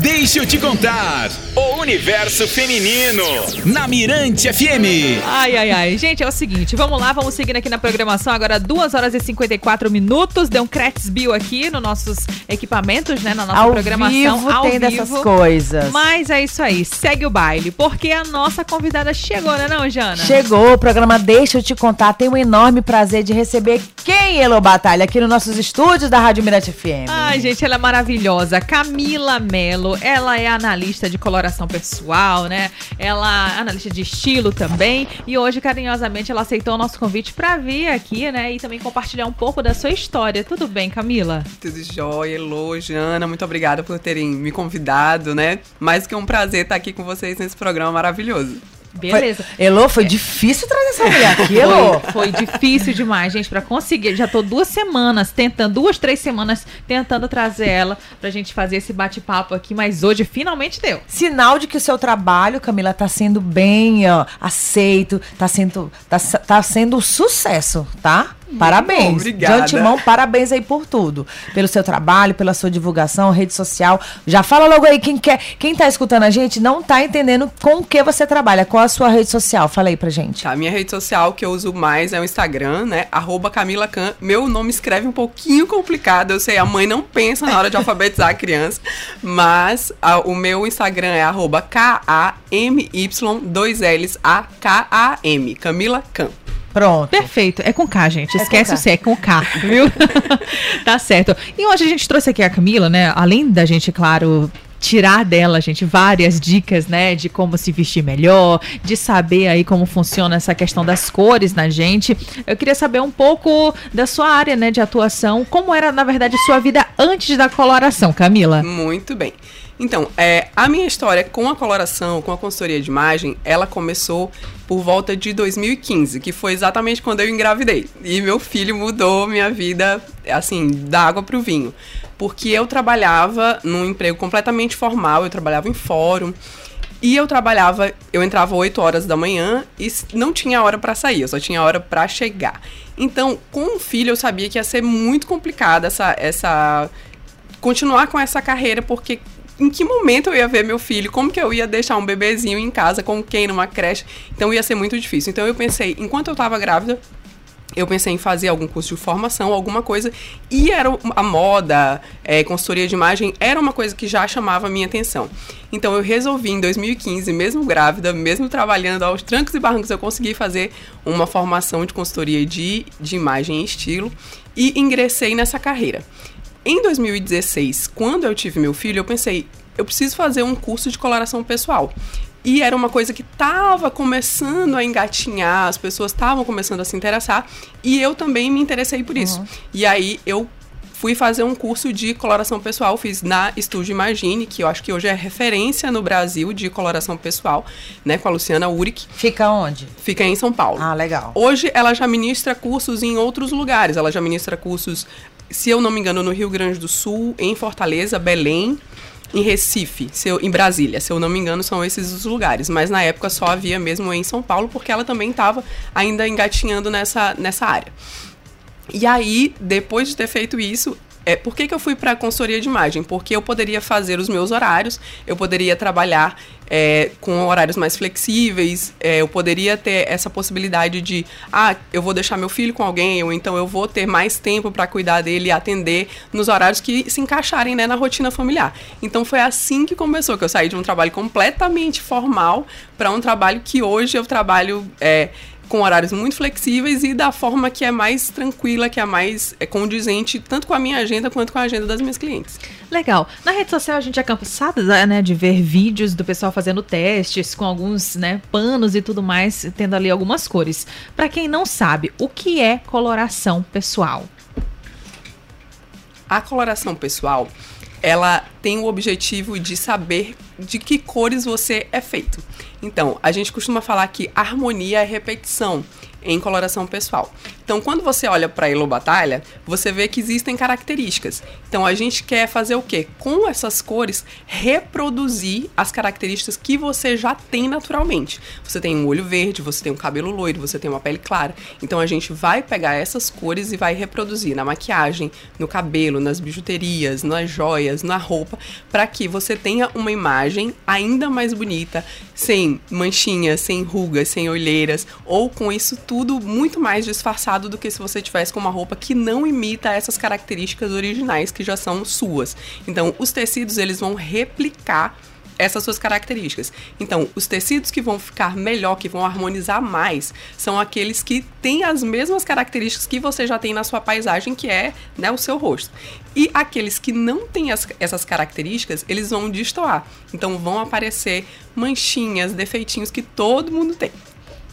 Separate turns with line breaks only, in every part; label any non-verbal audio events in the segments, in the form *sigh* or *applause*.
Deixa eu te contar. O universo feminino. Na Mirante FM.
Ai, ai, ai. Gente, é o seguinte. Vamos lá, vamos seguindo aqui na programação. Agora, 2 horas e 54 minutos. Deu um Cretz Bill aqui nos nossos equipamentos, né? Na nossa
ao
programação.
Vivo
ao
tem
vivo.
dessas coisas.
Mas é isso aí. Segue o baile. Porque a nossa convidada chegou, né, não, Jana?
Chegou o programa Deixa eu te contar. Tenho um enorme prazer de receber quem, Elo Batalha, aqui nos nossos estúdios da Rádio Mirante FM.
Ai, gente, ela é maravilhosa. Camila Melo, ela é analista de coloração pessoal, né? Ela é analista de estilo também. E hoje, carinhosamente, ela aceitou o nosso convite para vir aqui, né? E também compartilhar um pouco da sua história. Tudo bem, Camila?
Tudo jóia, Elô, Jana, muito obrigada por terem me convidado, né? Mais que um prazer estar aqui com vocês nesse programa maravilhoso.
Beleza.
Foi, Elô, foi difícil trazer essa mulher aqui, Elô.
Foi, foi difícil demais, gente, para conseguir. Já tô duas semanas tentando, duas, três semanas tentando trazer ela pra gente fazer esse bate-papo aqui, mas hoje finalmente deu.
Sinal de que o seu trabalho, Camila, tá sendo bem ó, aceito, tá sendo, tá, tá sendo um sucesso, tá? Parabéns.
Bom, obrigada.
De antemão, parabéns aí por tudo. Pelo seu trabalho, pela sua divulgação, rede social. Já fala logo aí, quem quer, quem tá escutando a gente não tá entendendo com o que você trabalha. Qual a sua rede social? Fala aí pra gente.
Tá, minha rede social que eu uso mais é o Instagram, né? Arroba Camila Can. Meu nome escreve um pouquinho complicado, eu sei, a mãe não pensa na hora de alfabetizar a criança, mas a, o meu Instagram é arroba K-A-M-Y, dois L's, A-K-A-M, Camila Can.
Pronto.
Perfeito. É com K, gente.
É
Esquece
com
o C, é com K, viu? *laughs* tá certo. E hoje a gente trouxe aqui a Camila, né? Além da gente, claro, tirar dela, gente, várias dicas, né, de como se vestir melhor, de saber aí como funciona essa questão das cores na gente. Eu queria saber um pouco da sua área, né, de atuação, como era, na verdade, sua vida antes da coloração, Camila.
Muito bem. Então, é, a minha história com a coloração, com a consultoria de imagem, ela começou por volta de 2015, que foi exatamente quando eu engravidei. E meu filho mudou minha vida, assim, da água para o vinho. Porque eu trabalhava num emprego completamente formal, eu trabalhava em fórum. E eu trabalhava, eu entrava 8 horas da manhã e não tinha hora para sair, eu só tinha hora para chegar. Então, com o filho, eu sabia que ia ser muito complicado essa, essa continuar com essa carreira, porque em que momento eu ia ver meu filho, como que eu ia deixar um bebezinho em casa, com quem, numa creche. Então ia ser muito difícil. Então eu pensei, enquanto eu estava grávida, eu pensei em fazer algum curso de formação, alguma coisa, e era a moda, é, consultoria de imagem, era uma coisa que já chamava a minha atenção. Então eu resolvi em 2015, mesmo grávida, mesmo trabalhando aos trancos e barrancos, eu consegui fazer uma formação de consultoria de, de imagem e estilo e ingressei nessa carreira. Em 2016, quando eu tive meu filho, eu pensei, eu preciso fazer um curso de coloração pessoal. E era uma coisa que estava começando a engatinhar, as pessoas estavam começando a se interessar, e eu também me interessei por isso. Uhum. E aí eu fui fazer um curso de coloração pessoal, fiz na Estúdio Imagine, que eu acho que hoje é referência no Brasil de coloração pessoal, né, com a Luciana Uric.
Fica onde?
Fica em São Paulo.
Ah, legal.
Hoje ela já ministra cursos em outros lugares, ela já ministra cursos se eu não me engano, no Rio Grande do Sul, em Fortaleza, Belém, em Recife, se eu, em Brasília. Se eu não me engano, são esses os lugares. Mas na época só havia mesmo em São Paulo, porque ela também estava ainda engatinhando nessa, nessa área. E aí, depois de ter feito isso, é, por que, que eu fui para a consultoria de imagem? Porque eu poderia fazer os meus horários, eu poderia trabalhar é, com horários mais flexíveis, é, eu poderia ter essa possibilidade de, ah, eu vou deixar meu filho com alguém, ou então eu vou ter mais tempo para cuidar dele e atender nos horários que se encaixarem né, na rotina familiar. Então foi assim que começou, que eu saí de um trabalho completamente formal para um trabalho que hoje eu trabalho é, com horários muito flexíveis e da forma que é mais tranquila, que é mais é, condizente, tanto com a minha agenda quanto com a agenda das minhas clientes.
Legal. Na rede social a gente é cansado né, de ver vídeos do pessoal fazendo testes com alguns né, panos e tudo mais, tendo ali algumas cores. Para quem não sabe, o que é coloração pessoal?
A coloração pessoal ela tem o objetivo de saber de que cores você é feito. Então, a gente costuma falar que harmonia é repetição em coloração pessoal. Então, quando você olha para a Batalha, você vê que existem características. Então, a gente quer fazer o quê? Com essas cores, reproduzir as características que você já tem naturalmente. Você tem um olho verde, você tem um cabelo loiro, você tem uma pele clara. Então, a gente vai pegar essas cores e vai reproduzir na maquiagem, no cabelo, nas bijuterias, nas joias, na roupa, para que você tenha uma imagem ainda mais bonita, sem manchinhas, sem rugas, sem olheiras, ou com isso tudo muito mais disfarçado do que se você tivesse com uma roupa que não imita essas características originais que já são suas. Então, os tecidos eles vão replicar essas suas características. Então, os tecidos que vão ficar melhor, que vão harmonizar mais, são aqueles que têm as mesmas características que você já tem na sua paisagem, que é né, o seu rosto. E aqueles que não têm as, essas características, eles vão destoar. Então, vão aparecer manchinhas, defeitinhos que todo mundo tem.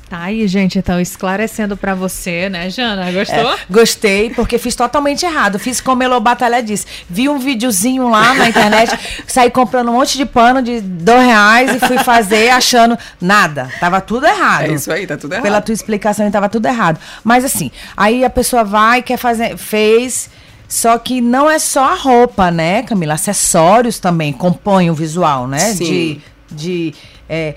Tá aí, gente, então esclarecendo para você, né, Jana? Gostou? É,
gostei, porque fiz totalmente errado. Fiz como Elo Batalha disse. Vi um videozinho lá na internet, *laughs* saí comprando um monte de pano de dois reais e fui fazer achando nada. Tava tudo errado.
É isso aí, tá tudo errado.
Pela tua explicação, tava tudo errado. Mas assim, aí a pessoa vai, quer fazer, fez. Só que não é só a roupa, né, Camila? Acessórios também compõem o visual, né?
Sim.
De, de é,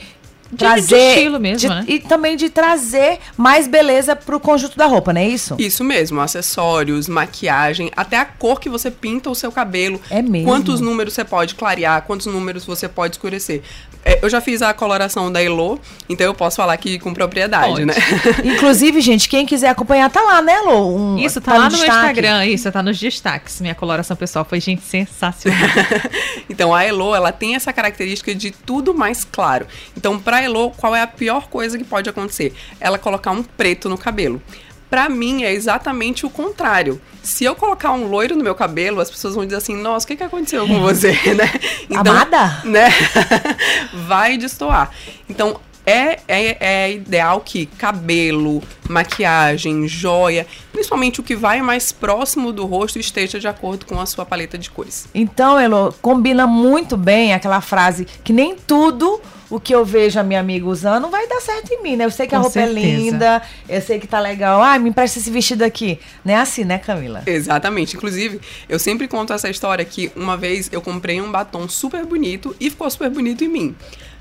De-
trazer
de estilo mesmo,
de-
né?
e também de trazer mais beleza pro conjunto da roupa, não é isso?
Isso mesmo, acessórios, maquiagem, até a cor que você pinta o seu cabelo.
É mesmo?
Quantos números você pode clarear, quantos números você pode escurecer. É, eu já fiz a coloração da Elo, então eu posso falar aqui com propriedade,
Pode.
né? *laughs*
Inclusive, gente, quem quiser acompanhar, tá lá, né, Lô? Um-
Isso, tá, lá no meu
destaque.
Instagram, isso, tá nos destaques. Minha coloração pessoal foi, gente, sensacional. *laughs*
então a Elo, ela tem essa característica de tudo mais claro. Então pra Elo, qual é a pior coisa que pode acontecer? Ela colocar um preto no cabelo. Pra mim é exatamente o contrário. Se eu colocar um loiro no meu cabelo, as pessoas vão dizer assim: "Nossa, o que que aconteceu com você?", *laughs* né?
Amada?
né? *laughs* Vai destoar. Então, é, é, é ideal que cabelo, maquiagem, joia, principalmente o que vai mais próximo do rosto, esteja de acordo com a sua paleta de cores.
Então, Elo, combina muito bem aquela frase que nem tudo o que eu vejo a minha amiga usando vai dar certo em mim, né? Eu sei que a
Com
roupa é
certeza.
linda, eu sei que tá legal. Ah, me empresta esse vestido aqui. Não é assim, né, Camila?
Exatamente. Inclusive, eu sempre conto essa história que uma vez eu comprei um batom super bonito e ficou super bonito em mim.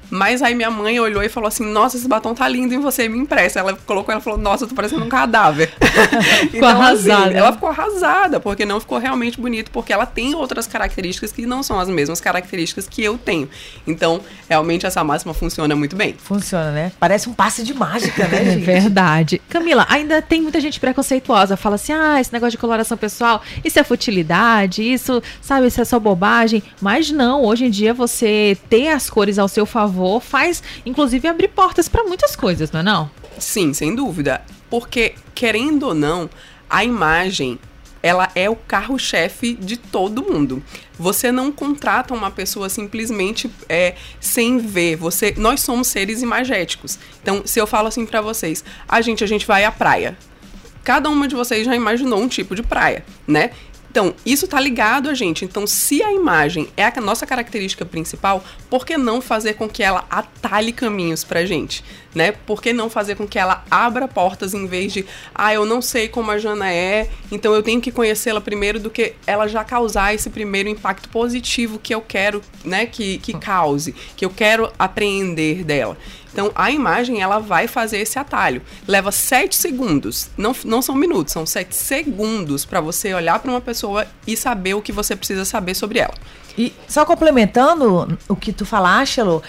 Mas aí minha mãe olhou e falou assim: Nossa, esse batom tá lindo em você, me empresta. Ela colocou, ela falou: Nossa, eu tô parecendo um cadáver. *laughs* *laughs* Então,
arrasada.
ela ficou arrasada, porque não ficou realmente bonito, porque ela tem outras características que não são as mesmas características que eu tenho. Então, realmente essa máxima funciona muito bem.
Funciona, né? Parece um passe de mágica, né, *laughs*
É
gente?
verdade. Camila, ainda tem muita gente preconceituosa. Fala assim, ah, esse negócio de coloração pessoal, isso é futilidade, isso, sabe, isso é só bobagem. Mas não, hoje em dia você ter as cores ao seu favor faz, inclusive, abrir portas para muitas coisas, não é não?
Sim, sem dúvida. Porque, querendo ou não, a imagem ela é o carro-chefe de todo mundo. Você não contrata uma pessoa simplesmente é, sem ver. Você, nós somos seres imagéticos. Então, se eu falo assim pra vocês, a gente, a gente vai à praia. Cada uma de vocês já imaginou um tipo de praia, né? Então, isso tá ligado a gente. Então, se a imagem é a nossa característica principal, por que não fazer com que ela atalhe caminhos pra gente, né? Por que não fazer com que ela abra portas em vez de, ah, eu não sei como a Jana é, então eu tenho que conhecê-la primeiro do que ela já causar esse primeiro impacto positivo que eu quero, né, que, que cause, que eu quero apreender dela. Então, a imagem, ela vai fazer esse atalho. Leva sete segundos. Não, não são minutos, são sete segundos para você olhar para uma pessoa e saber o que você precisa saber sobre ela.
E só complementando o que tu falaste, Elô,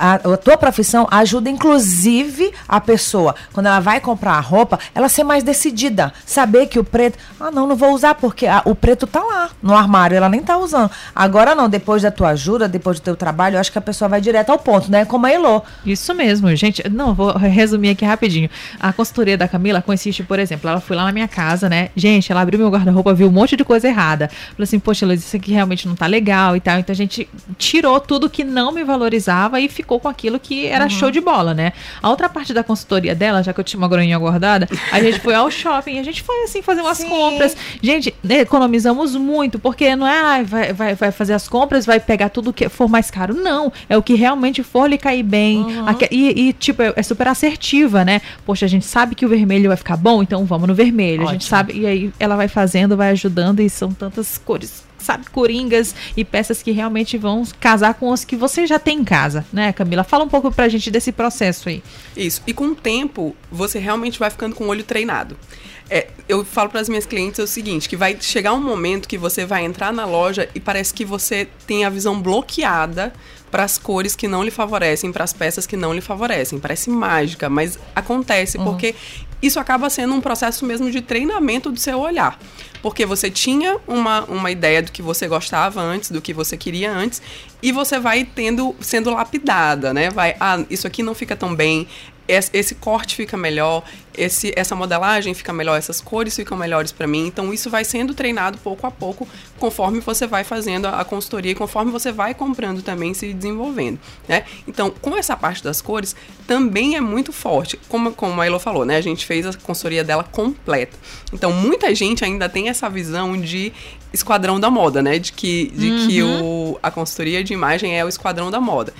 a, a tua profissão ajuda inclusive a pessoa, quando ela vai comprar a roupa, ela ser mais decidida, saber que o preto, ah não, não vou usar porque ah, o preto tá lá no armário, ela nem tá usando. Agora não, depois da tua ajuda, depois do teu trabalho, eu acho que a pessoa vai direto ao ponto, né? Como a Elô.
Isso mesmo, gente. Não, vou resumir aqui rapidinho. A consultoria da Camila consiste, por exemplo, ela foi lá na minha casa, né? Gente, ela abriu meu guarda-roupa, viu um monte de coisa errada. Falou assim, poxa, Luiz, isso aqui realmente não tá legal e tal. Então a gente tirou tudo que não me valorizava e ficou ficou com aquilo que era show de bola, né? A outra parte da consultoria dela, já que eu tinha uma groninha guardada, a gente foi ao shopping, a gente foi assim fazer umas
Sim.
compras. Gente, economizamos muito, porque não é ah, vai, vai, vai fazer as compras, vai pegar tudo que for mais caro. Não, é o que realmente for lhe cair bem. Aque- E, e, tipo, é, é super assertiva, né? Poxa, a gente sabe que o vermelho vai ficar bom, então vamos no vermelho. A gente
Ótimo.
sabe, e aí ela vai fazendo, vai ajudando, e são tantas cores, sabe, coringas e peças que realmente vão casar com os que você já tem em casa, né, Camila? Fala um pouco pra gente desse processo aí.
Isso. E com o tempo, você realmente vai ficando com o olho treinado. É, eu falo para as minhas clientes o seguinte, que vai chegar um momento que você vai entrar na loja e parece que você tem a visão bloqueada para as cores que não lhe favorecem, para as peças que não lhe favorecem. Parece mágica, mas acontece porque isso acaba sendo um processo mesmo de treinamento do seu olhar. Porque você tinha uma, uma ideia do que você gostava antes, do que você queria antes, e você vai tendo sendo lapidada, né? Vai, ah, isso aqui não fica tão bem, esse, corte fica melhor, esse, essa modelagem fica melhor, essas cores ficam melhores para mim. Então isso vai sendo treinado pouco a pouco, conforme você vai fazendo a, a consultoria, e conforme você vai comprando também, se desenvolvendo, né? Então, com essa parte das cores, também é muito forte. Como, como a Elo falou, né? A gente fez a consultoria dela completa. Então, muita gente ainda tem essa visão de esquadrão da moda, né? De que, de que o, a consultoria de imagem é o esquadrão da moda.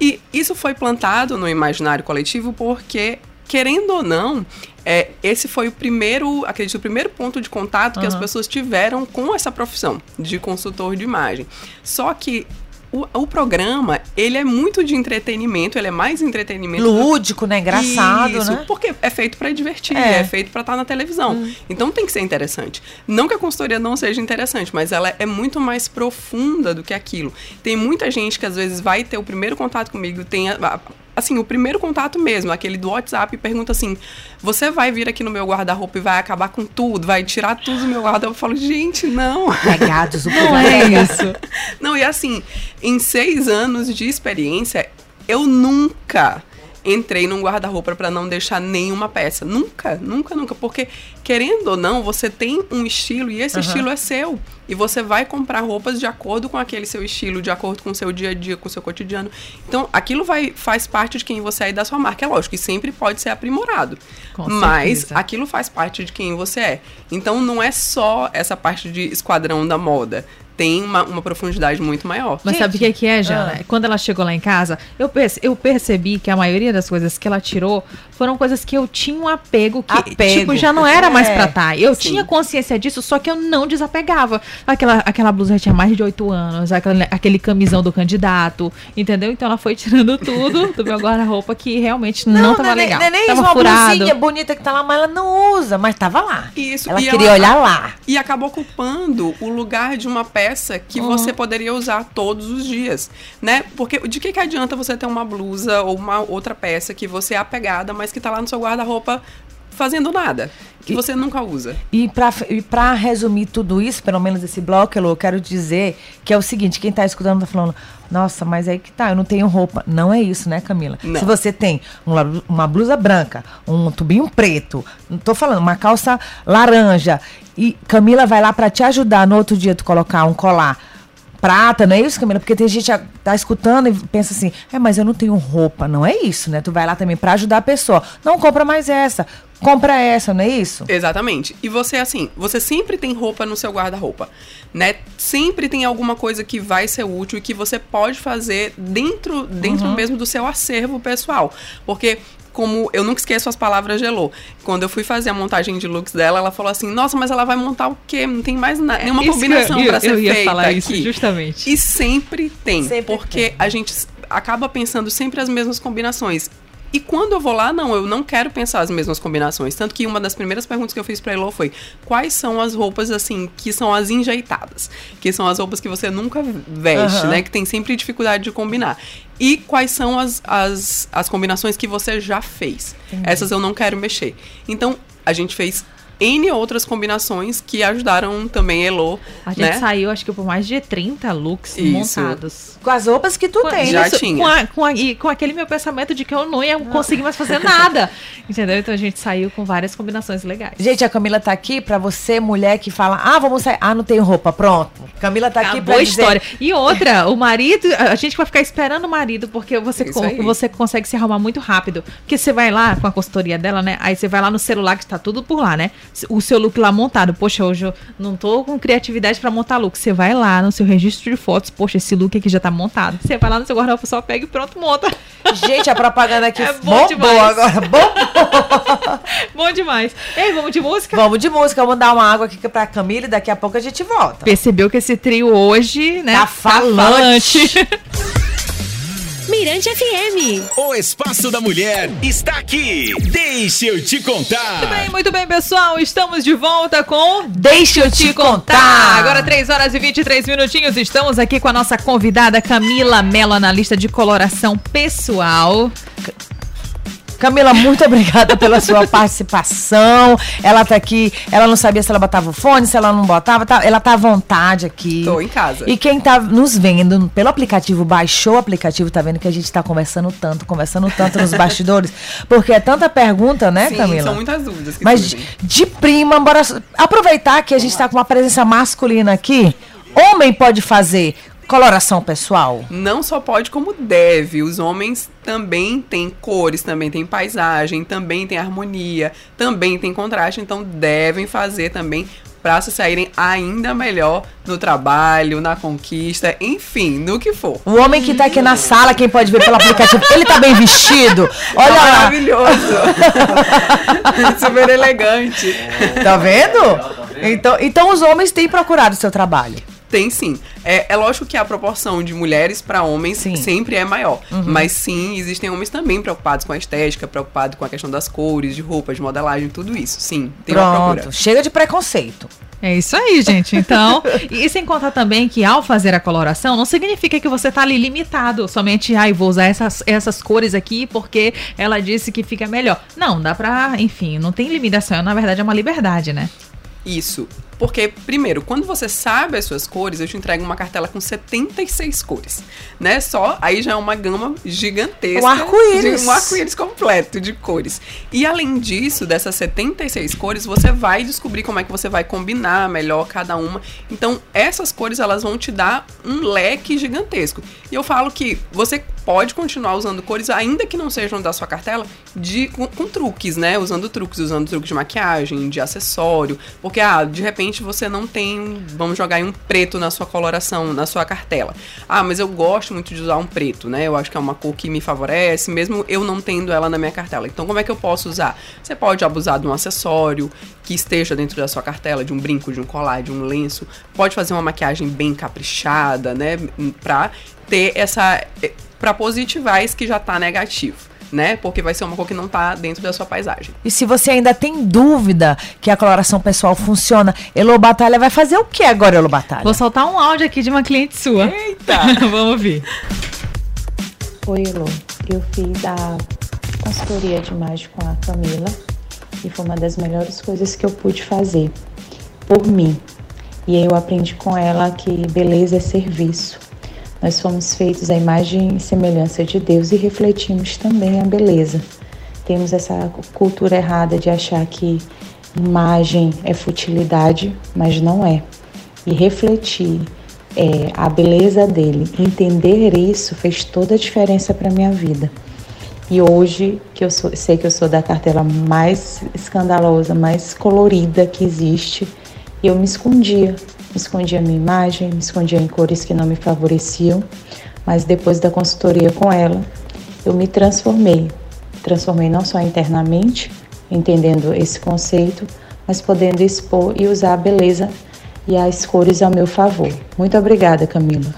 E isso foi plantado no imaginário coletivo porque, querendo ou não, é, esse foi o primeiro, acredito, o primeiro ponto de contato que as pessoas tiveram com essa profissão de consultor de imagem. Só que o, o programa, ele é muito de entretenimento, ele é mais entretenimento
Lúdico, né? Engraçado,
isso,
né?
Porque é feito pra divertir,
É.
é, feito pra estar na televisão. Então tem que ser interessante. Não que a consultoria não seja interessante, mas ela é muito mais profunda do que aquilo. Tem muita gente que às vezes vai ter o primeiro contato comigo, tem a- a- assim, o primeiro contato mesmo, aquele do WhatsApp, pergunta assim: "Você vai vir aqui no meu guarda-roupa e vai acabar com tudo, vai tirar tudo do meu guarda-roupa?" Eu falo: "Gente, não."
Pegados, o *laughs*
Não é
pega.
isso.
Não, e assim, em seis anos de experiência, eu nunca entrei num guarda-roupa pra não deixar nenhuma peça. Nunca, nunca, nunca. Porque, querendo ou não, você tem um estilo e esse
Aham.
estilo é seu. E você vai comprar roupas de acordo com aquele seu estilo, de acordo com o seu dia a dia, com o seu cotidiano. Então, aquilo vai, faz parte de quem você é e da sua marca. É lógico que sempre pode ser aprimorado.
Com
mas
certeza.
aquilo faz parte de quem você é. Então, não é só essa parte de esquadrão da moda. Tem uma, uma profundidade muito maior.
Mas
Gente,
sabe o que, que é, Jana?
ah.
Quando ela chegou lá em casa, eu, perce- eu percebi que a maioria das coisas que ela tirou foram coisas que eu tinha um apego que,
Apego.
tipo, já não era mais
É,
pra tá. Eu
sim.
tinha consciência disso, só que eu não desapegava. Aquela, aquela blusa já tinha mais de oito anos, aquele, aquele camisão do candidato, entendeu? Então ela foi *laughs* tirando tudo do meu guarda-roupa que realmente não, tava
é nem-
legal.
Não é nem
tava
uma
furado.
blusinha bonita que tá lá, mas ela não usa, mas tava lá.
Isso,
Ela
e
queria
ela-
olhar lá.
E acabou ocupando o lugar de uma peça que
Uhum.
você poderia usar todos os dias, né? Porque de que, que adianta você ter uma blusa ou uma outra peça que você é apegada, mas que tá lá no seu guarda-roupa fazendo nada, que
E-
você nunca usa.
E pra, pra resumir tudo isso, pelo menos esse bloco, eu quero dizer que é o seguinte: quem tá escutando tá falando, nossa, mas aí que tá, eu não tenho roupa. Não é isso, né, Camila?
Não.
Se você tem uma, uma blusa branca, um tubinho preto, não tô falando, uma calça laranja, e Camila vai lá pra te ajudar no outro dia tu colocar um colar. Prata, não é isso, Camila? Porque tem gente que tá escutando e pensa assim, é, mas eu não tenho roupa. Não é isso, né? Tu vai lá também pra ajudar a pessoa. Não compra mais essa, compra essa, não é isso?
Exatamente. E você, assim, você sempre tem roupa no seu guarda-roupa, né? Sempre tem alguma coisa que vai ser útil e que você pode fazer dentro, dentro mesmo do seu acervo pessoal. Porque, como eu nunca esqueço as palavras de Elô, quando eu fui fazer a montagem de looks dela, ela falou assim: Nossa, mas ela vai montar o quê? Não tem mais na- nenhuma
Isso
combinação
eu,
pra ser
eu ia
feita
falar
aqui.
isso, justamente.
E sempre tem,
Sempre
porque
tem.
a gente acaba pensando sempre as mesmas combinações. E quando eu vou lá, não, eu não quero pensar as mesmas combinações. Tanto que uma das primeiras perguntas que eu fiz pra Elo foi: quais são as roupas, assim, que são as enjeitadas? Que são as roupas que você nunca veste,
Aham.
né? Que tem sempre dificuldade de combinar. E quais são as, as, as combinações que você já fez? Essas eu não quero mexer. Então, a gente fez N outras combinações que ajudaram também Elo,
A gente
né?
saiu, acho que por mais de 30 looks
Isso.
montados.
Com as roupas que tu
Com-
tem.
Já
isso,
tinha.
Com, a- com a- e com aquele meu pensamento de que eu não ia conseguir mais fazer nada. *laughs* Entendeu? Então a gente saiu com várias combinações legais.
Gente, a Camila tá aqui pra você, mulher que fala: Ah, vamos sair. Ah, não tenho roupa. Pronto. Camila tá aqui
Acabou
pra
a
dizer-
história. E outra, o marido, a gente vai ficar esperando o marido, porque você,
Isso
co-
aí.
você consegue se arrumar muito rápido. Porque você vai lá com a consultoria dela, né? Aí você vai lá no celular, que está tudo por lá, né? O seu look lá montado. Poxa, hoje eu não tô com criatividade pra montar look. Você vai lá no seu registro de fotos, poxa, esse look aqui já tá montado. Você vai lá no seu guarda-roupa, só pega e pronto, monta.
Gente, a propaganda aqui *laughs*
É bom
bombou
demais.
agora. Bombou. *laughs*
Bom demais. Ei, vamos de música?
Vamos de música. Vamos dar uma água aqui pra Camila e daqui a pouco a gente volta.
Percebeu que esse trio hoje, né?
Tá falante. *laughs*
Mirante FM.
O Espaço da Mulher está aqui. Deixa eu te contar.
Muito bem, muito bem, pessoal. Estamos de volta com
Deixa eu te contar.
Agora 3 horas e 23 minutinhos. Estamos aqui com a nossa convidada Camila Mello, analista de coloração pessoal.
Camila, muito obrigada pela sua participação. Ela tá aqui, ela não sabia se ela botava o fone, se ela não botava, tá- ela tá à vontade aqui.
Tô em casa.
E quem tá nos vendo pelo aplicativo, baixou o aplicativo, tá vendo que a gente tá conversando tanto, conversando tanto nos bastidores, porque é tanta pergunta, né,
Sim,
Camila?
são muitas dúvidas que
Mas de, de prima, bora aproveitar que a gente tá com uma presença masculina aqui. Homem pode fazer coloração pessoal?
Não só pode, como deve. Os homens também têm cores, também têm paisagem, também têm harmonia, também têm contraste, então devem fazer também para se saírem ainda melhor no trabalho, na conquista, enfim, no que for.
O homem que tá aqui na sala, quem pode ver pelo aplicativo, ele tá bem vestido. Olha
Tá
lá.
maravilhoso. *laughs* Super elegante.
Tá vendo? Então, então os homens têm procurado o seu trabalho.
Tem sim. É, é lógico que a proporção de mulheres para homens
Sim.
sempre é maior. Mas sim, existem homens também preocupados com a estética, preocupados com a questão das cores, de roupas, de modelagem, tudo isso. Sim, tem uma
Pronto.
procura.
Chega de preconceito.
É isso aí, gente. Então, *laughs* e sem contar também que ao fazer a coloração, não significa que você tá ali limitado. Somente, ai, vou usar essas, essas cores aqui porque ela disse que fica melhor. Não, dá pra, enfim, não tem limitação. Na verdade, é uma liberdade, né?
Isso. Porque, primeiro, quando você sabe as suas cores, eu te entrego uma cartela com 76 cores. Né? Só, aí já é uma gama gigantesca.
Um arco-íris.
Um arco-íris completo de cores. E além disso, dessas 76 cores, você vai descobrir como é que você vai combinar melhor cada uma. Então, essas cores, elas vão te dar um leque gigantesco. E eu falo que você pode continuar usando cores, ainda que não sejam da sua cartela, de, com, com truques, né? Usando truques, usando truques de maquiagem, de acessório. Porque, ah, de repente você não tem, vamos jogar aí um preto na sua coloração, na sua cartela. Ah, mas eu gosto muito de usar um preto, né? Eu acho que é uma cor que me favorece, mesmo eu não tendo ela na minha cartela. Então, como é que eu posso usar? Você pode abusar de um acessório que esteja dentro da sua cartela, de um brinco, de um colar, de um lenço. Pode fazer uma maquiagem bem caprichada, né? Pra ter essa. Pra positivar esse que já tá negativo. Né? Porque vai ser uma cor que não tá dentro da sua paisagem.
E se você ainda tem dúvida que a coloração pessoal funciona, Elo Batalha vai fazer o que agora, Elo Batalha?
Vou soltar um áudio aqui de uma cliente sua.
Eita! *laughs*
Vamos ouvir.
Oi, Elô. Eu fiz a consultoria de imagem com a Camila e foi uma das melhores coisas que eu pude fazer por mim. E aí eu aprendi com ela que beleza é serviço. Nós fomos feitos à imagem e semelhança de Deus e refletimos também a beleza. Temos essa cultura errada de achar que imagem é futilidade, mas não é. E refletir é, a beleza dele, entender isso fez toda a diferença para minha vida. E hoje, que eu sou- sei que eu sou da cartela mais escandalosa, mais colorida que existe, eu me escondia. Escondia a minha imagem, me escondia em cores que não me favoreciam. Mas depois da consultoria com ela, eu me transformei. Transformei não só internamente, entendendo esse conceito, mas podendo expor e usar a beleza e as cores ao meu favor. Muito obrigada, Camila.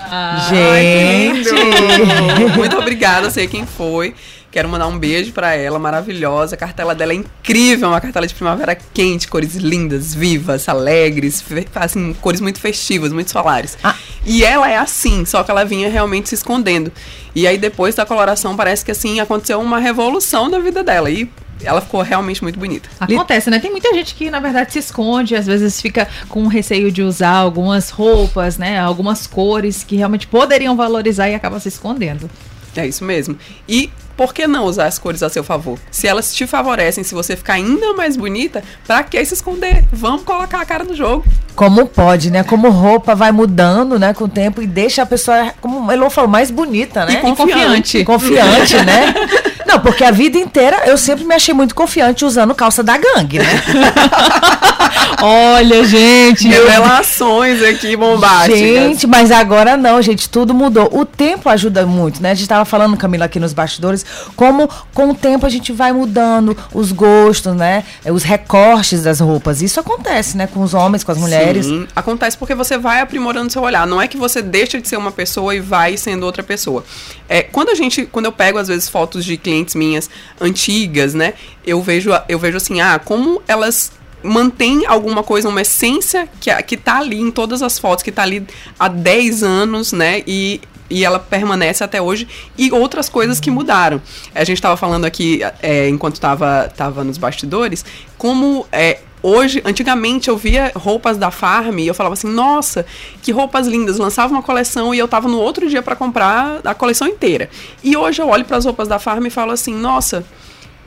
Gente!
Lindo! *laughs* Muito obrigada, sei quem foi. Quero mandar um beijo pra ela, maravilhosa. A cartela dela é incrível, uma cartela de primavera quente, cores lindas, vivas, alegres, assim, cores muito festivas, muito solares.
Ah.
E ela é assim, só que ela vinha realmente se escondendo. E aí depois da coloração parece que assim aconteceu uma revolução na vida dela. E ela ficou realmente muito bonita.
Acontece, né? Tem muita gente que, na verdade, se esconde, às vezes fica com receio de usar algumas roupas, né? Algumas cores que realmente poderiam valorizar e acaba se escondendo.
É isso mesmo. E por que não usar as cores a seu favor? Se elas te favorecem, se você ficar ainda mais bonita, pra que se esconder? Vamos colocar a cara no jogo.
Como pode, né? Como roupa vai mudando, né, com o tempo e deixa a pessoa, como o Elon falou, mais bonita, né?
E confiante.
Confiante, né? *laughs* Não, porque a vida inteira eu sempre me achei muito confiante usando calça da gangue, né? *laughs*
Olha, gente.
Revelações aqui bombásticas.
Gente, mas agora não, gente, tudo mudou. O tempo ajuda muito, né? A gente tava falando, Camila, aqui nos bastidores, como com o tempo a gente vai mudando os gostos, né? Os recortes das roupas. Isso acontece, né? Com os homens, com as mulheres.
Sim, acontece porque você vai aprimorando seu olhar. Não é que você deixa de ser uma pessoa e vai sendo outra pessoa. É, quando a gente, quando eu pego às vezes fotos de clientes minhas antigas, né? Eu vejo, eu vejo assim, ah, como elas mantêm alguma coisa, uma essência que, que tá ali em todas as fotos, que tá ali há 10 anos, né? E e ela permanece até hoje, e outras coisas que mudaram. A gente estava falando aqui, é, enquanto estava tava nos bastidores, como é, hoje, antigamente eu via roupas da Farm e eu falava assim, nossa, que roupas lindas, lançava uma coleção e eu tava no outro dia para comprar a coleção inteira. E hoje eu olho para as roupas da Farm e falo assim, nossa,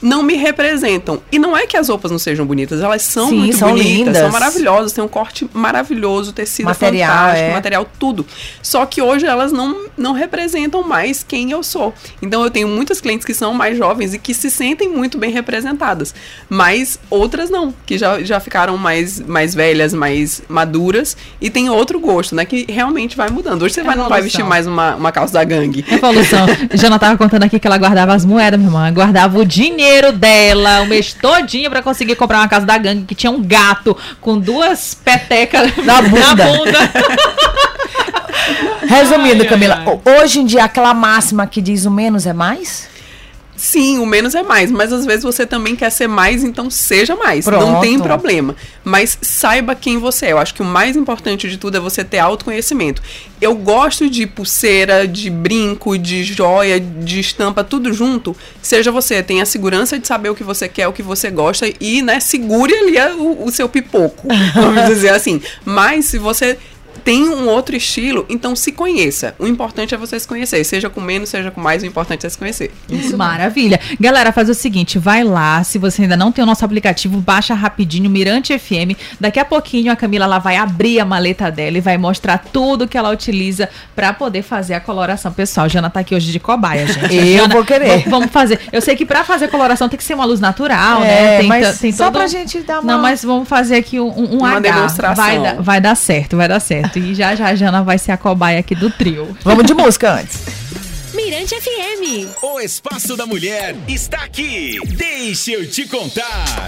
não me representam. E não é que as roupas não sejam bonitas, elas são
Sim,
muito
são
bonitas,
lindas.
são maravilhosas, tem um corte maravilhoso, tecido
Material,
fantástico,
é.
material, tudo. Só que hoje elas não, não representam mais quem eu sou. Então eu tenho muitas clientes que são mais jovens e que se sentem muito bem representadas, mas outras não, que já, já ficaram mais, mais velhas, mais maduras e tem outro gosto, né, que realmente vai mudando. Hoje você vai, não vai vestir mais uma, uma calça da gangue.
Evolução. *laughs* Jana tava contando aqui que ela guardava as moedas, minha irmã. Guardava o dinheiro dela, o mês todinho pra conseguir comprar uma casa da gangue que tinha um gato com duas petecas *laughs*
Na bunda.
bunda.
Resumindo, Camila, hoje em dia aquela máxima que diz o menos é mais?
Sim, o menos é mais, mas às vezes você também quer ser mais, então seja mais. Não
Pronto.
tem problema. Mas saiba quem você é. Eu acho que o mais importante de tudo é você ter autoconhecimento. Eu gosto de pulseira, de brinco, de joia, de estampa, tudo junto. Seja você, tenha a segurança de saber o que você quer, o que você gosta e, né, segure ali o, o seu pipoco, vamos dizer assim. *laughs* Mas se você tem um outro estilo, então se conheça. O importante é você se conhecer, seja com menos, seja com mais, o importante é se conhecer.
Maravilha. Galera, faz o seguinte, vai lá, se você ainda não tem o nosso aplicativo, baixa rapidinho Mirante FM. Daqui a pouquinho a Camila ela vai abrir a maleta dela e vai mostrar tudo que ela utiliza pra poder fazer a coloração pessoal. Jana tá aqui hoje de cobaia, gente. *laughs*
Eu
Jana,
vou querer.
Vamos fazer. Eu sei que pra fazer coloração tem que ser uma luz natural,
É,
né? Tem,
mas
tem
só
todo...
pra gente dar uma-
Não, mas vamos fazer aqui um, um
Uma
H.
demonstração.
Vai, vai dar certo, vai dar certo. E já já a Jana vai ser a cobaia aqui do trio.
Vamos de música antes.
Mirante FM.
O Espaço da Mulher está aqui. Deixa eu te contar.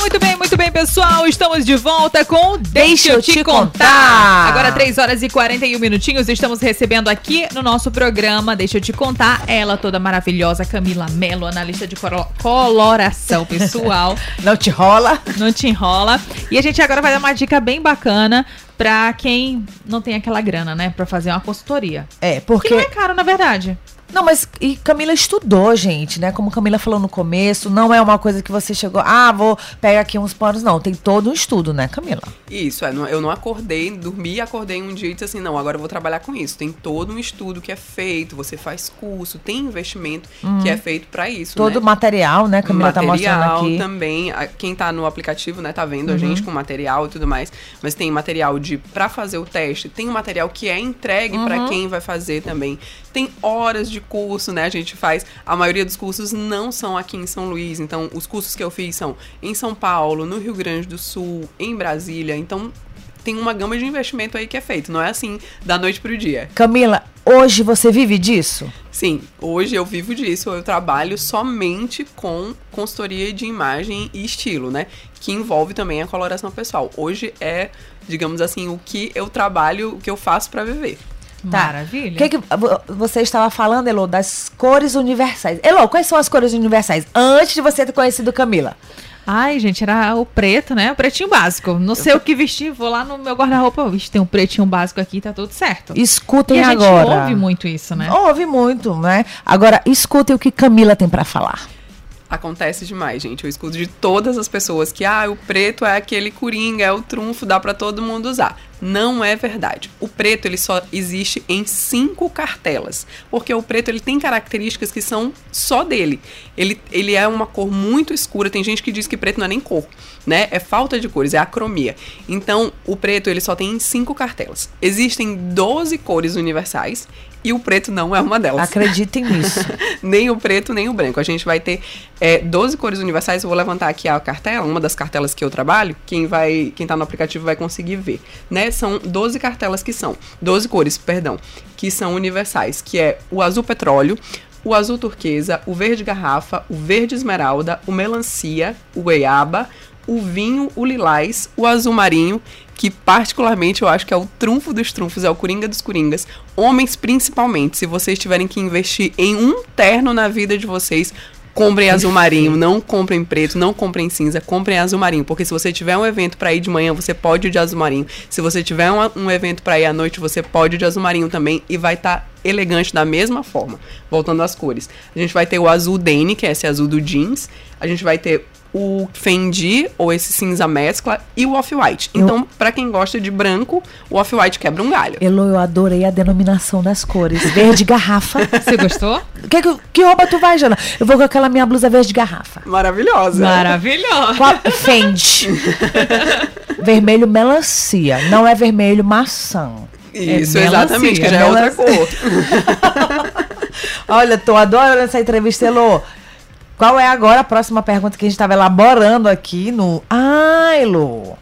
Muito bem, muito bem, pessoal. Estamos de volta com Deixa eu te contar.
contar.
Agora, 3 horas e 41 minutinhos, estamos recebendo aqui no nosso programa Deixa eu te contar. Ela toda maravilhosa, Camila Mello, analista de coloração pessoal. *laughs*
Não te rola?
não te enrola. E a gente agora vai dar uma dica bem bacana pra quem não tem aquela grana, né? Pra fazer uma consultoria.
É,
Que
porque.
não é caro, na verdade.
Não, mas e Camila estudou, gente, né? Como Camila falou no começo, não é uma coisa que você chegou, ah, vou pegar aqui uns panos, não. Tem todo um estudo, né, Camila?
Isso, é, eu não acordei, dormi, acordei um dia e disse assim, não, agora eu vou trabalhar com isso. Tem todo um estudo que é feito, você faz curso, tem investimento que é feito pra isso,
Todo
né?
o material, né? Camila tá mostrando
material
aqui.
também. Quem tá no aplicativo, né, tá vendo a gente com material e tudo mais. Mas tem material de para fazer o teste, tem o material que é entregue pra quem vai fazer também. Tem horas de curso, né? A gente faz. A maioria dos cursos não são aqui em São Luís. Então, os cursos que eu fiz são em São Paulo, no Rio Grande do Sul, em Brasília. Então, tem uma gama de investimento aí que é feito. Não é assim da noite pro dia.
Camila, hoje você vive disso?
Sim, hoje eu vivo disso, eu trabalho somente com consultoria de imagem e estilo, né? Que envolve também a coloração pessoal. Hoje é, digamos assim, o que eu trabalho, o que eu faço pra viver.
Tá.
Maravilha.
O que, que vo- você estava falando, Elô, das cores universais? Elô, quais são as cores universais? Antes de você ter conhecido Camila.
Ai, gente, era o preto, né? O pretinho básico. Não sei o que vestir, vou lá no meu guarda-roupa, vixe, tem um pretinho básico aqui, tá tudo certo.
Escutem
e a gente
agora.
ouve muito isso, né?
Ouve muito, né? Agora, escutem o que Camila tem pra falar.
Acontece demais, gente. Eu escuto de todas as pessoas que, ah, o preto é aquele coringa, é o trunfo, dá para todo mundo usar. Não é verdade. O preto ele só existe em cinco cartelas, porque o preto ele tem características que são só dele. Ele, ele é uma cor muito escura. Tem gente que diz que preto não é nem cor, né? É falta de cores, é acromia. Então, o preto ele só tem cinco cartelas. Existem 12 cores universais e o preto não é uma delas.
Acreditem *laughs* nisso.
nem o preto, nem o branco. A gente vai ter é, 12 cores universais. Eu vou levantar aqui a cartela, uma das cartelas que eu trabalho. Quem vai, quem tá no aplicativo vai conseguir ver, né? São 12 cartelas que são, 12 cores, perdão, que são universais, que é o azul petróleo, o azul turquesa, o verde garrafa, o verde esmeralda, o melancia, o goiaba, o vinho, o lilás, o azul marinho, que particularmente eu acho que é o trunfo dos trunfos, é o coringa dos coringas. Homens principalmente, se vocês tiverem que investir em um terno na vida de vocês, comprem azul marinho, não comprem preto, não comprem cinza, comprem azul marinho, porque se você tiver um evento para ir de manhã, você pode ir de azul marinho. Se você tiver um, um evento para ir à noite, você pode ir de azul marinho também e vai estar tá elegante da mesma forma. Voltando às cores. A gente vai ter o azul Dane, que é esse azul do jeans. A gente vai ter o Fendi, ou esse cinza mescla, e o Off-White. Então, para quem gosta de branco, o Off-White quebra um galho.
Elo, eu adorei a denominação das cores. Verde garrafa. *laughs*
Você gostou?
Que, que, que roupa tu vai, Jana? Eu vou com aquela minha blusa verde garrafa.
Maravilhosa.
Maravilhosa.
Qual, Fendi. *laughs* vermelho melancia. Não é vermelho maçã.
Isso, é exatamente, que já é, é outra cor. *laughs*
Olha, tô adorando essa entrevista, Elô. Qual é agora a próxima pergunta que a gente estava elaborando aqui no. Ah, Elo!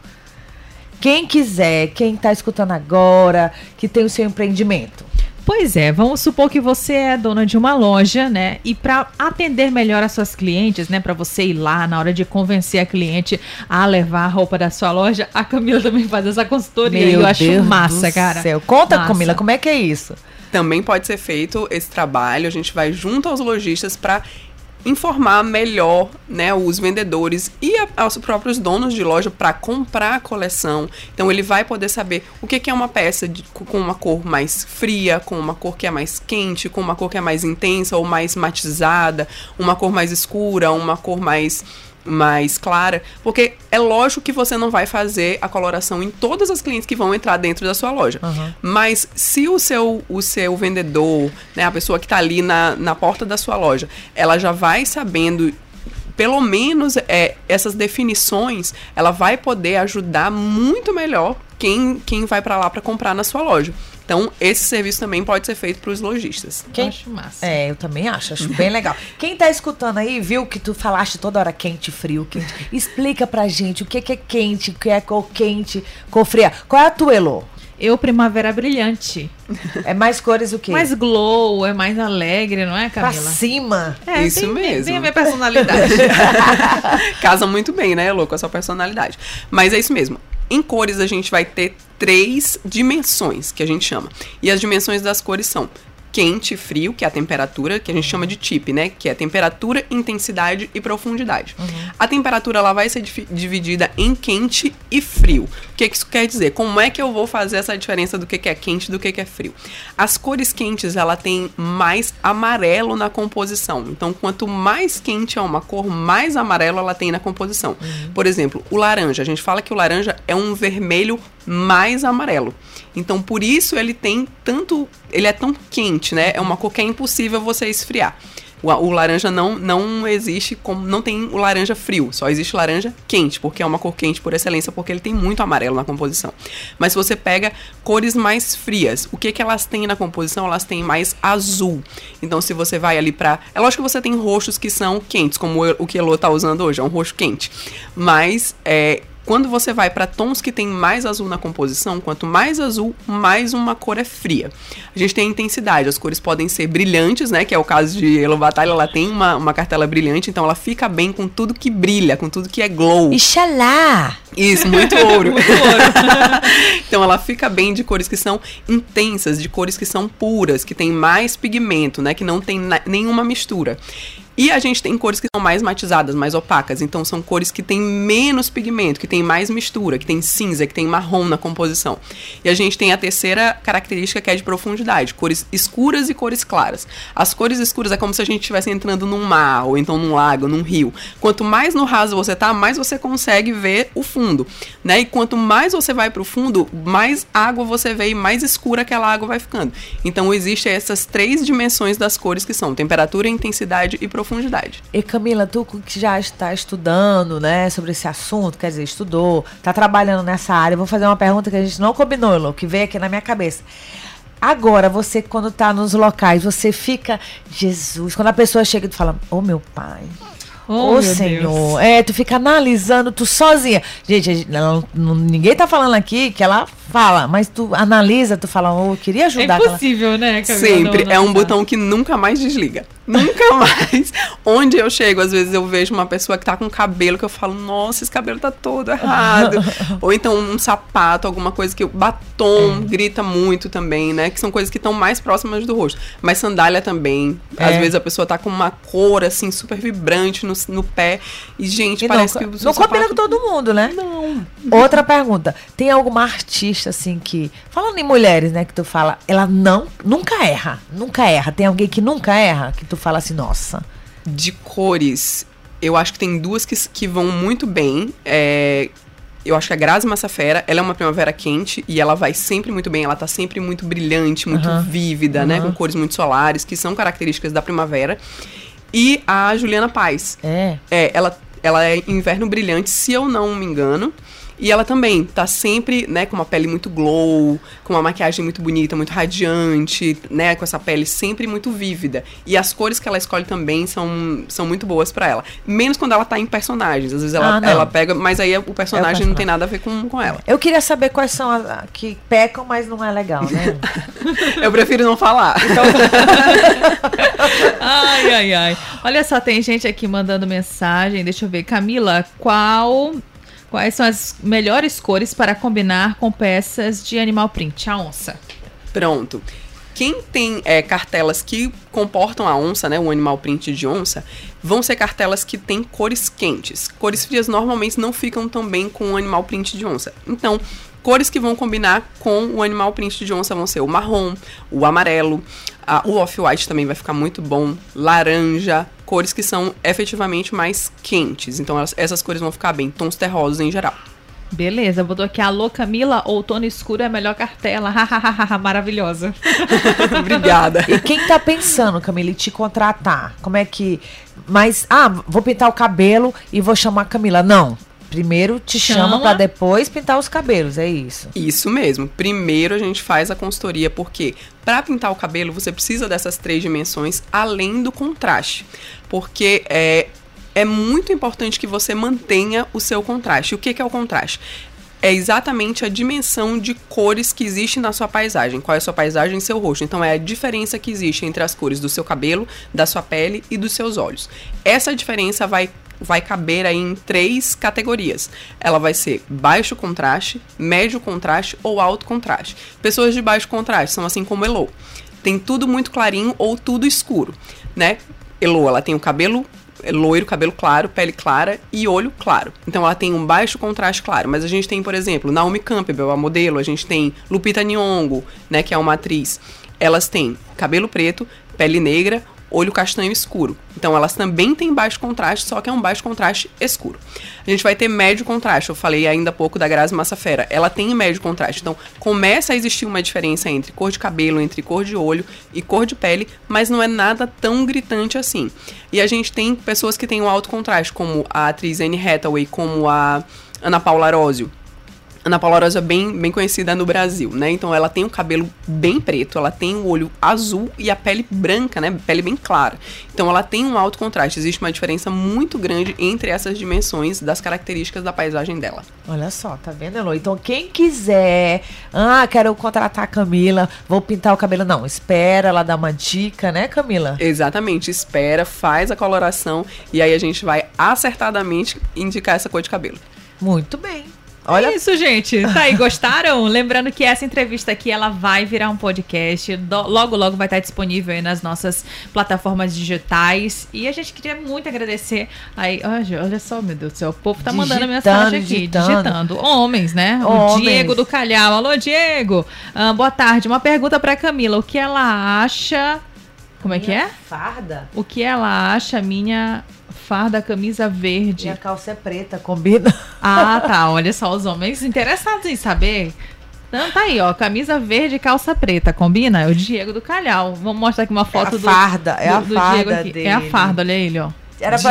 Quem quiser, quem está escutando agora, que tem o seu empreendimento.
Pois é, vamos supor que você é dona de uma loja, né? E para atender melhor as suas clientes, né? Para você ir lá na hora de convencer a cliente a levar a roupa da sua loja, a Camila também faz essa consultoria. Meu eu acho Deus massa, cara.
Céu. Conta, massa. Camila, como é que é isso?
Também pode ser feito esse trabalho. A gente vai junto aos lojistas para informar melhor né, os vendedores e os próprios donos de loja para comprar a coleção. Então ele vai poder saber o que, que é uma peça de, com uma cor mais fria, com uma cor que é mais quente, com uma cor que é mais intensa ou mais matizada, uma cor mais escura, uma cor mais mais clara, porque é lógico que você não vai fazer a coloração em todas as clientes que vão entrar dentro da sua loja. Uhum. Mas se o seu, o seu vendedor, né, a pessoa que está ali na, na porta da sua loja, ela já vai sabendo pelo menos é, essas definições, ela vai poder ajudar muito melhor quem, quem vai para lá para comprar na sua loja. Então, esse serviço também pode ser feito para os lojistas.
Quem... Eu acho massa. É, eu também acho, acho bem legal. Quem está escutando aí, viu que tu falaste toda hora quente, frio, quente. Explica pra gente o que, que é quente, o que é cor quente, cor fria. Qual é a tua, Elô?
Eu, Primavera Brilhante.
É mais cores o quê?
Mais glow, é mais alegre, não é, Camila?
Pra cima.
É,
Isso
tem,
mesmo.
Tem a minha personalidade. *laughs*
Casa muito bem, né, Elô, com a sua personalidade. Mas é isso mesmo. Em cores a gente vai ter três dimensões que a gente chama. E as dimensões das cores são quente e frio, que é a temperatura, que a gente chama de TIP, né? Que é temperatura, intensidade e profundidade. Uhum. A temperatura ela vai ser dividida em quente e frio. O que, que, isso quer dizer? Como é que eu vou fazer essa diferença do que, que é quente e do que, que é frio? As cores quentes ela tem mais amarelo na composição. Então, quanto mais quente é uma cor, mais amarelo ela tem na composição. Uhum. Por exemplo, o laranja. A gente fala que o laranja é um vermelho mais amarelo. Então, por isso ele tem tanto. Ele é tão quente, né? É uma cor que é impossível você esfriar. O, o, laranja não, não existe como. Não tem o laranja frio, só existe laranja quente, porque é uma cor quente por excelência, porque ele tem muito amarelo na composição. Mas se você pega cores mais frias, o que, que elas têm na composição? Elas têm mais azul. Então, se você vai ali pra. É lógico que você tem roxos que são quentes, como o, que Elo tá usando hoje, é um roxo quente. Mas é, quando você vai para tons que tem mais azul na composição, quanto mais azul, mais uma cor é fria. A gente tem a intensidade, as cores podem ser brilhantes, né? Que é o caso de Elo Batalha, ela tem uma, uma cartela brilhante, então ela fica bem com tudo que brilha, com tudo que é glow.
Ixalá!
Isso, muito *laughs* ouro. muito ouro. *laughs* então ela fica bem de cores que são intensas, de cores que são puras, que tem mais pigmento, né? Que não tem nenhuma mistura. E a gente tem cores que são mais matizadas, mais opacas. Então são cores que têm menos pigmento, que tem mais mistura, que tem cinza, que tem marrom na composição. E a gente tem a terceira característica que é de profundidade, cores escuras e cores claras. As cores escuras é como se a gente estivesse entrando num mar, ou então num lago, num rio. Quanto mais no raso você tá, mais você consegue ver o fundo, né? E quanto mais você vai para o fundo, mais água você vê e mais escura aquela água vai ficando. Então existem essas três dimensões das cores que são temperatura, intensidade e profundidade profundidade.
E Camila, tu que já está estudando, né, sobre esse assunto, quer dizer, estudou, está trabalhando nessa área, vou fazer uma pergunta que a gente não combinou, Elô, que veio aqui na minha cabeça. Agora, você quando está nos locais, você fica, Jesus, quando a pessoa chega e tu fala, ô oh, meu pai,
Oh,
Ô, Senhor. Deus. É, tu fica analisando, tu sozinha. Gente, ela, ninguém tá falando aqui que ela fala, mas tu analisa, tu fala, oh, eu queria ajudar.
É impossível,
aquela...
né?
Sempre. é um botão que nunca mais desliga. Nunca *laughs* mais. Onde eu chego, às vezes eu vejo uma pessoa que tá com cabelo que eu falo, nossa, esse cabelo tá todo errado. *laughs* Ou então um sapato, alguma coisa que. Batom grita muito também, né? Que são coisas que estão mais próximas do rosto. Mas sandália também. É. Às vezes a pessoa tá com uma cor, assim, super vibrante no, no pé. E, gente, e parece
não,
que.
Não combina sapato... com todo mundo, né?
Não.
Outra pergunta. Tem alguma artista, assim, que. Falando em mulheres, né, que tu fala, ela não. Nunca erra. Nunca erra. Tem alguém que nunca erra? Que tu fala assim, nossa?
De cores, eu acho que tem duas que, que vão muito bem. É, eu acho que a Grazi Massafera, ela é uma primavera quente e ela vai sempre muito bem. Ela tá sempre muito brilhante, muito uhum. vívida, uhum. né? Com cores muito solares, que são características da primavera. E a Juliana Paz.
É.
É, ela, ela é inverno brilhante, se eu não me engano. E ela também tá sempre, né, com uma pele muito glow, com uma maquiagem muito bonita, muito radiante, né, com essa pele sempre muito vívida. E as cores que ela escolhe também são, são muito boas para ela. Menos quando ela tá em personagens. Às vezes ela, ah, ela pega, mas aí o personagem, é o personagem, não tem nada a ver com, com ela.
Eu queria saber quais são as que pecam, mas não é legal, né? *laughs*
Eu prefiro não falar. Então... *laughs*
ai, ai, ai. Olha só, tem gente aqui mandando mensagem. Deixa eu ver. Camila, qual Quais são as melhores cores para combinar com peças de animal print? A onça.
Pronto. Quem tem é, cartelas que comportam a onça, né, o animal print de onça, vão ser cartelas que têm cores quentes. Cores frias normalmente não ficam tão bem com o animal print de onça. Então, cores que vão combinar com o animal print de onça vão ser o marrom, o amarelo, a, o off-white também vai ficar muito bom, laranja, cores que são efetivamente mais quentes. Então elas, essas cores vão ficar bem, tons terrosos em geral.
Beleza, botou aqui Alô Camila, outono escuro é a melhor cartela. *laughs* Maravilhosa. *laughs*
Obrigada.
E quem tá pensando, Camila, em te contratar? Como é que. Mas, ah, vou pintar o cabelo e vou chamar a Camila. Não, Primeiro te chama, chama para depois pintar os cabelos, é isso?
Isso mesmo. Primeiro a gente faz a consultoria porque para pintar o cabelo você precisa dessas três dimensões além do contraste, porque é é muito importante que você mantenha o seu contraste. O que, que é o contraste? é exatamente a dimensão de cores que existe na sua paisagem. Qual é a sua paisagem e seu rosto. Então é a diferença que existe entre as cores do seu cabelo, da sua pele e dos seus olhos. Essa diferença vai vai caber aí em três categorias. Ela vai ser baixo contraste, médio contraste ou alto contraste. Pessoas de baixo contraste são assim como Elo. Tem tudo muito clarinho ou tudo escuro, né? Elo, ela tem o cabelo loiro, cabelo claro, pele clara e olho claro. Então ela tem um baixo contraste claro. Mas a gente tem, por exemplo, Naomi Campbell, a modelo, a gente tem Lupita Nyong'o, né, que é uma atriz. Elas têm cabelo preto, pele negra, olho castanho escuro. Então elas também têm baixo contraste, só que é um baixo contraste escuro. A gente vai ter médio contraste, eu falei ainda há pouco da Grazi Massafera, ela tem médio contraste. Então começa a existir uma diferença entre cor de cabelo, entre cor de olho e cor de pele, mas não é nada tão gritante assim. E a gente tem pessoas que têm um alto contraste, como a atriz Anne Hathaway, como a Ana Paula Arósio, Ana Paula Rosa é bem, bem conhecida no Brasil, né? Então ela tem o cabelo bem preto, ela tem o olho azul e a pele branca, né? Pele bem clara. Então ela tem um alto contraste. Existe uma diferença muito grande entre essas dimensões das características da paisagem dela.
Olha só, tá vendo, Elo? Então quem quiser, ah, quero contratar a Camila, vou pintar o cabelo. Não, espera ela dar uma dica, né, Camila?
Exatamente, espera, faz a coloração e aí a gente vai acertadamente indicar essa cor de cabelo.
Muito bem. Olha,
É isso, gente. Tá aí, gostaram? *laughs* Lembrando que essa entrevista aqui, ela vai virar um podcast. Do- logo, logo vai estar disponível aí nas nossas plataformas digitais. E a gente queria muito agradecer aí. Olha, olha só, meu Deus do céu. O povo tá mandando
Digitando,
mensagem aqui,
digitando.
digitando. Homens, né? O
Homens.
Diego do Calhau. Alô, Diego. Ah, boa tarde. Uma pergunta pra Camila. O que ela acha... Como é que é?
Farda.
O que ela acha minha farda camisa verde?
E a calça é preta, combina.
Ah, *laughs* tá. Olha só, os homens interessados em saber. Então tá aí, ó. Camisa verde e calça preta. Combina? É o Diego do Calhau. Vamos mostrar aqui uma foto
a
do.
farda, é
do-
a
do
farda
Diego aqui. É a
dele.
farda, olha ele, ó.
Era pra...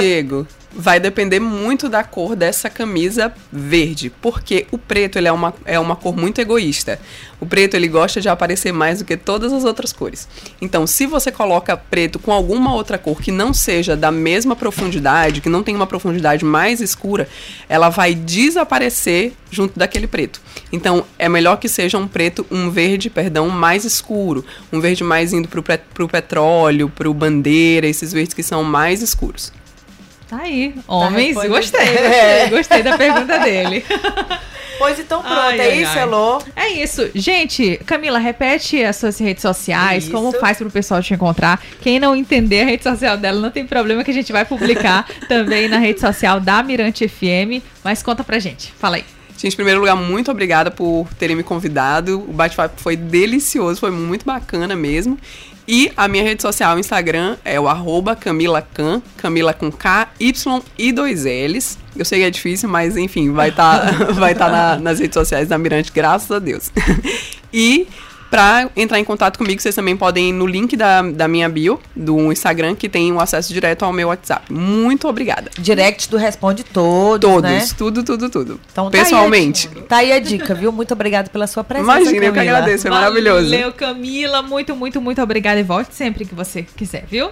Vai depender muito da cor dessa camisa verde, porque o preto ele é uma, é uma cor muito egoísta. O preto ele gosta de aparecer mais do que todas as outras cores. Então, se você coloca preto com alguma outra cor que não seja da mesma profundidade, que não tem uma profundidade mais escura, ela vai desaparecer junto daquele preto. Então, é melhor que seja um preto, um verde, perdão, mais escuro, um verde mais indo pre- pro petróleo, pro bandeira, esses verdes que são mais escuros.
Tá aí. Homens,
respondendo.
gostei,
É.
gostei. Gostei da pergunta *laughs* dele.
Pois então pronto,
Ai,
é
ai,
isso,
ai.
Elô.
É isso. Gente, Camila, repete as suas redes sociais,
Isso.
como faz pro pessoal te encontrar. Quem não entender a rede social dela, não tem problema que a gente vai publicar *laughs* também na rede social da Mirante FM. Mas conta pra gente. Fala aí.
Gente, em primeiro lugar, muito obrigada por terem me convidado. O bate-papo foi delicioso, foi muito bacana mesmo. E a minha rede social, Instagram, é o arroba Camila Can, Camila com K, Y e dois L's. Eu sei que é difícil, mas enfim, vai estar *laughs* vai tá na- nas redes sociais da Mirante, graças a Deus. *laughs* e pra entrar em contato comigo, vocês também podem ir no link da, da minha bio, do Instagram, que tem o acesso direto ao meu WhatsApp. Muito obrigada.
Direct do Responde Todos,
Todos,
né?
tudo, tudo, tudo.
Então, tá aí a
Pessoalmente.
dica. Tá aí a dica, viu? Muito obrigada pela sua presença,
Imagina, eu que
Camila.
agradeço, foi maravilhoso.
Valeu, Camila. Muito, muito, muito obrigada. E volte sempre que você quiser, viu?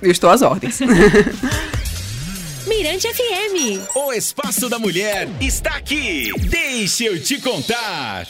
Eu estou às ordens. *laughs*
Mirante FM.
O Espaço da Mulher está aqui. Deixa eu te contar.